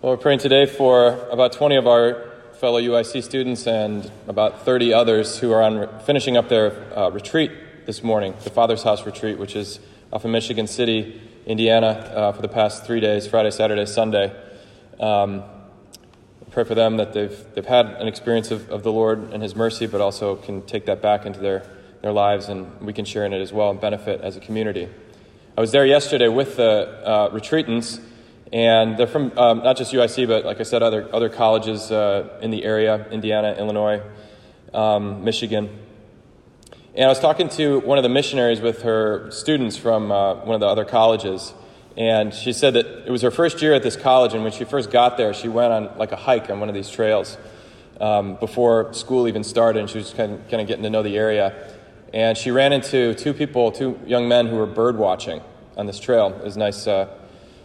Well, we're praying today for about 20 of our fellow UIC students and about 30 others who are on finishing up their uh, retreat this morning, the Father's House retreat, which is off of Michigan City, Indiana, uh, for the past three days Friday, Saturday, Sunday. Um, pray for them that they've, they've had an experience of, of the Lord and His mercy, but also can take that back into their, their lives and we can share in it as well and benefit as a community. I was there yesterday with the uh, retreatants, and they're from um, not just UIC, but like I said, other, other colleges uh, in the area Indiana, Illinois, um, Michigan. And I was talking to one of the missionaries with her students from uh, one of the other colleges. And she said that it was her first year at this college, and when she first got there, she went on like a hike on one of these trails um, before school even started, and she was kind of, kind of getting to know the area and she ran into two people, two young men who were bird watching on this trail. It was a nice uh,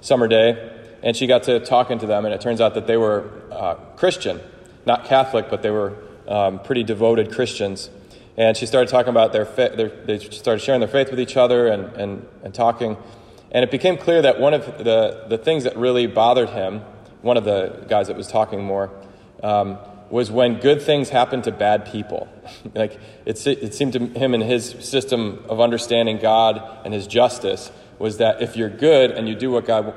summer day, and she got to talking to them, and it turns out that they were uh, Christian, not Catholic, but they were um, pretty devoted Christians. And she started talking about their, fa- their, they started sharing their faith with each other and, and, and talking. And it became clear that one of the, the things that really bothered him, one of the guys that was talking more, um, was when good things happen to bad people. like it, it seemed to him in his system of understanding God and his justice was that if you're good and you do what God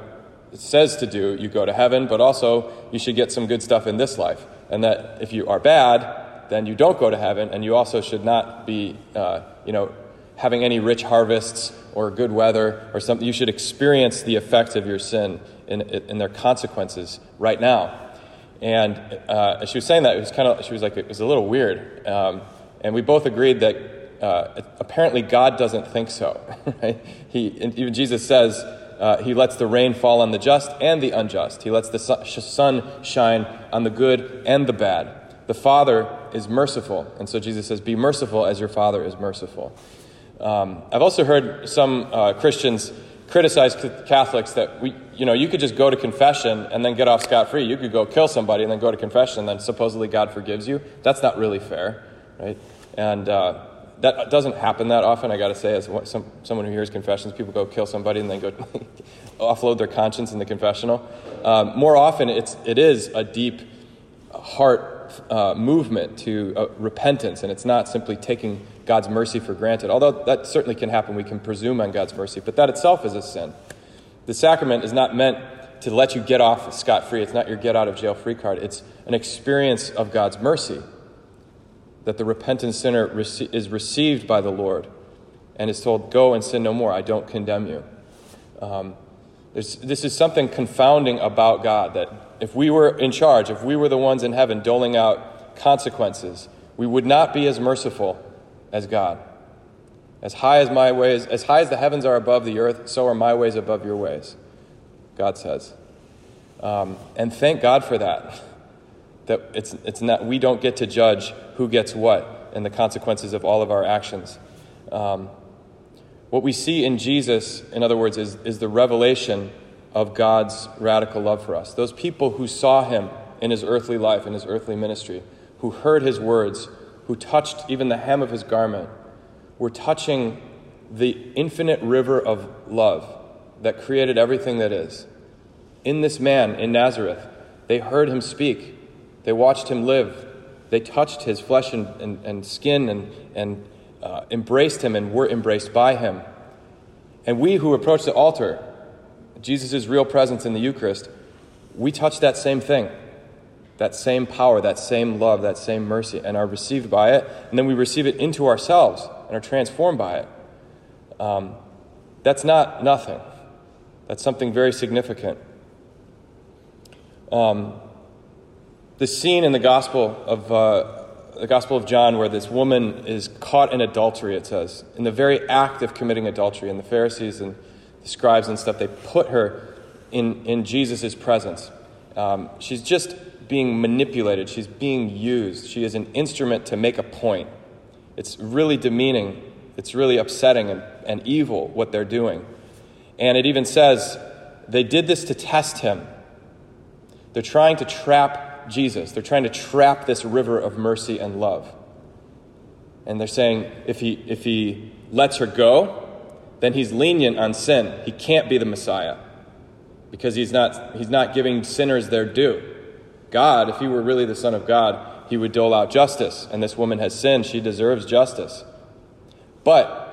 says to do, you go to heaven, but also you should get some good stuff in this life. And that if you are bad, then you don't go to heaven, and you also should not be, uh, you know, having any rich harvests or good weather or something. You should experience the effects of your sin in, in their consequences right now. And uh, as she was saying that, it was kind of, she was like, it was a little weird. Um, and we both agreed that uh, apparently God doesn't think so. Right? He, even Jesus says uh, he lets the rain fall on the just and the unjust. He lets the sun shine on the good and the bad. The Father is merciful. And so Jesus says, Be merciful as your Father is merciful. Um, I've also heard some uh, Christians criticize Catholics that we, you know, you could just go to confession and then get off scot free. You could go kill somebody and then go to confession and then supposedly God forgives you. That's not really fair, right? And uh, that doesn't happen that often. I got to say, as some, someone who hears confessions, people go kill somebody and then go offload their conscience in the confessional. Um, more often, it's it is a deep heart uh, movement to uh, repentance, and it's not simply taking God's mercy for granted. Although that certainly can happen, we can presume on God's mercy, but that itself is a sin. The sacrament is not meant to let you get off scot free. It's not your get out of jail free card. It's an experience of God's mercy that the repentant sinner is received by the Lord and is told, Go and sin no more. I don't condemn you. Um, this is something confounding about God that if we were in charge, if we were the ones in heaven doling out consequences, we would not be as merciful as God. As high as my ways, as high as the heavens are above the earth, so are my ways above your ways, God says. Um, and thank God for that. That it's, it's not, we don't get to judge who gets what and the consequences of all of our actions. Um, what we see in Jesus, in other words, is, is the revelation of God's radical love for us. Those people who saw him in his earthly life, in his earthly ministry, who heard his words, who touched even the hem of his garment, were touching the infinite river of love that created everything that is. In this man, in Nazareth, they heard him speak, they watched him live, they touched his flesh and, and, and skin and, and uh, embraced him and were embraced by him. And we who approach the altar, Jesus' real presence in the Eucharist, we touch that same thing, that same power, that same love, that same mercy, and are received by it. And then we receive it into ourselves and are transformed by it. Um, that's not nothing, that's something very significant. Um, the scene in the Gospel of uh, the Gospel of John where this woman is caught in adultery, it says, in the very act of committing adultery, and the Pharisees and the scribes and stuff, they put her in, in Jesus' presence. Um, she's just being manipulated, she's being used. She is an instrument to make a point. It's really demeaning, it's really upsetting and, and evil what they're doing. And it even says they did this to test him. They're trying to trap Jesus. They're trying to trap this river of mercy and love. And they're saying if he, if he lets her go, then he's lenient on sin. He can't be the Messiah because he's not, he's not giving sinners their due. God, if he were really the Son of God, he would dole out justice. And this woman has sinned. She deserves justice. But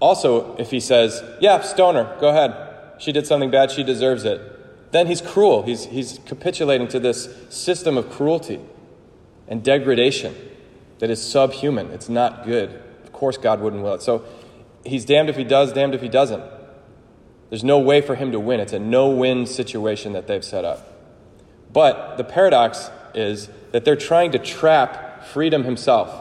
also, if he says, Yeah, stone her, go ahead. She did something bad, she deserves it. Then he's cruel. He's, he's capitulating to this system of cruelty and degradation that is subhuman. It's not good. Of course, God wouldn't will it. So he's damned if he does, damned if he doesn't. There's no way for him to win. It's a no win situation that they've set up. But the paradox is that they're trying to trap freedom himself.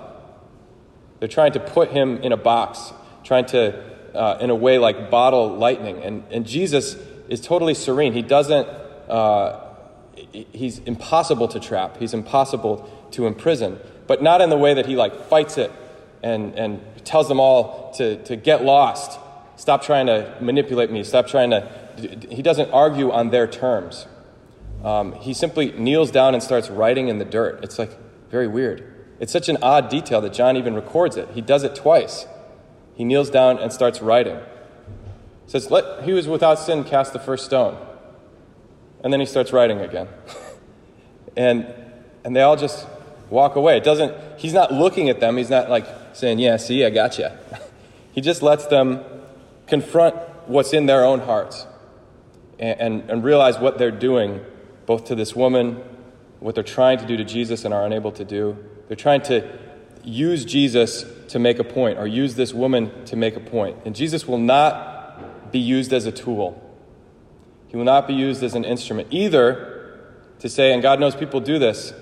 They're trying to put him in a box, trying to, uh, in a way, like bottle lightning. And, and Jesus is totally serene. He doesn't, uh, he's impossible to trap, he's impossible to imprison, but not in the way that he like fights it and, and tells them all to, to get lost. Stop trying to manipulate me. Stop trying to. He doesn't argue on their terms. Um, he simply kneels down and starts writing in the dirt. It's like very weird. It's such an odd detail that John even records it. He does it twice. He kneels down and starts writing. Says, Let he who is without sin cast the first stone. And then he starts writing again. and and they all just walk away. It doesn't he's not looking at them, he's not like saying, Yeah, see, I got you. he just lets them confront what's in their own hearts and, and, and realize what they're doing, both to this woman, what they're trying to do to Jesus and are unable to do. They're trying to use Jesus to make a point or use this woman to make a point. And Jesus will not be used as a tool. He will not be used as an instrument either to say, and God knows people do this.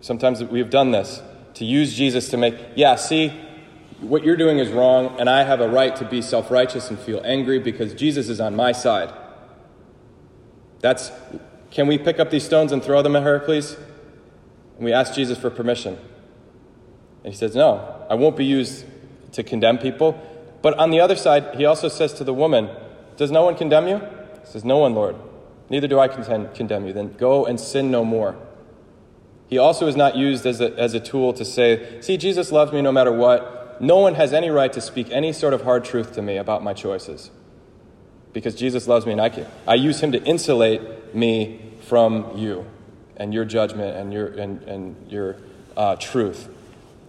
Sometimes we've done this to use Jesus to make, yeah, see, what you're doing is wrong, and I have a right to be self righteous and feel angry because Jesus is on my side. That's, can we pick up these stones and throw them at her, please? And we ask Jesus for permission. And he says, No, I won't be used to condemn people. But on the other side, he also says to the woman, Does no one condemn you? He says, No one, Lord. Neither do I condemn you. Then go and sin no more. He also is not used as a, as a tool to say, See, Jesus loves me no matter what no one has any right to speak any sort of hard truth to me about my choices because Jesus loves me and I can. I use him to insulate me from you and your judgment and your, and, and your uh, truth.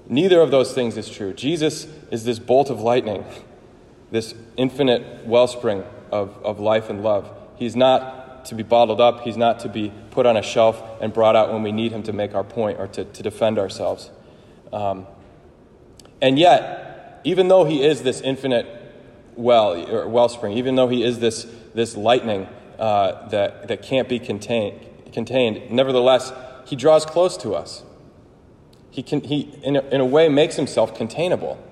Neither of those things is true. Jesus is this bolt of lightning, this infinite wellspring of, of life and love. He's not to be bottled up, he's not to be put on a shelf and brought out when we need him to make our point or to, to defend ourselves. Um, and yet, even though he is this infinite well or wellspring, even though he is this, this lightning uh, that, that can't be contained, contained, nevertheless, he draws close to us. He, can, he in, a, in a way, makes himself containable.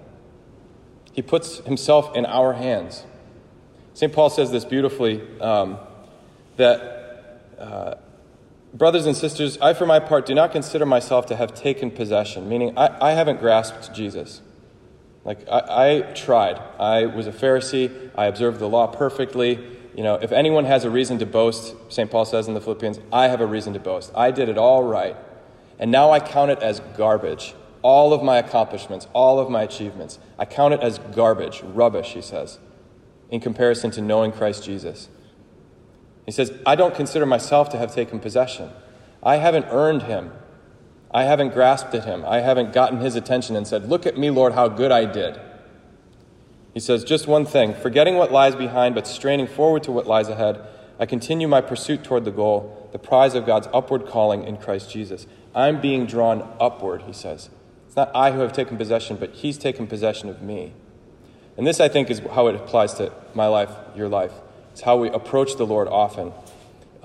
He puts himself in our hands. St. Paul says this beautifully um, that, uh, brothers and sisters, I, for my part, do not consider myself to have taken possession, meaning I, I haven't grasped Jesus. Like, I, I tried. I was a Pharisee. I observed the law perfectly. You know, if anyone has a reason to boast, St. Paul says in the Philippians, I have a reason to boast. I did it all right. And now I count it as garbage. All of my accomplishments, all of my achievements, I count it as garbage, rubbish, he says, in comparison to knowing Christ Jesus. He says, I don't consider myself to have taken possession. I haven't earned him. I haven't grasped at him. I haven't gotten his attention and said, Look at me, Lord, how good I did. He says, Just one thing forgetting what lies behind, but straining forward to what lies ahead, I continue my pursuit toward the goal, the prize of God's upward calling in Christ Jesus. I'm being drawn upward, he says. It's not I who have taken possession, but he's taken possession of me. And this, I think, is how it applies to my life, your life. It's how we approach the Lord often.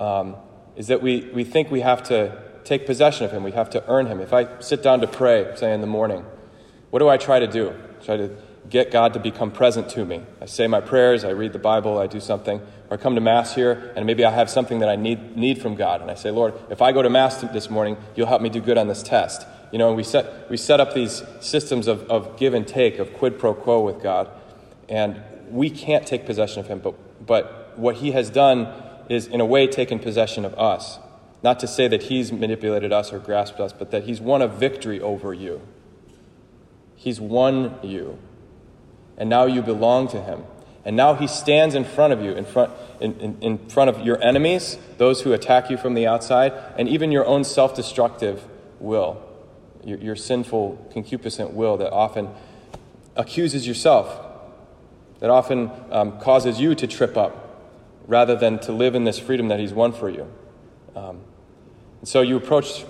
Um, is that we, we think we have to take possession of Him, we have to earn Him. If I sit down to pray, say in the morning, what do I try to do? Try to get God to become present to me. I say my prayers, I read the Bible, I do something, or I come to Mass here, and maybe I have something that I need, need from God. And I say, Lord, if I go to Mass this morning, you'll help me do good on this test. You know, we set, we set up these systems of, of give and take, of quid pro quo with God, and we can't take possession of Him, but, but what he has done is, in a way, taken possession of us. Not to say that he's manipulated us or grasped us, but that he's won a victory over you. He's won you. And now you belong to him. And now he stands in front of you, in front, in, in, in front of your enemies, those who attack you from the outside, and even your own self destructive will, your, your sinful, concupiscent will that often accuses yourself, that often um, causes you to trip up rather than to live in this freedom that he's won for you. Um, and so you approach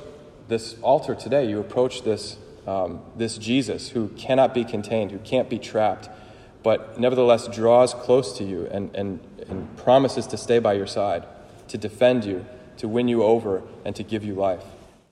this altar today, you approach this, um, this Jesus who cannot be contained, who can't be trapped but nevertheless draws close to you and, and, and promises to stay by your side, to defend you, to win you over, and to give you life.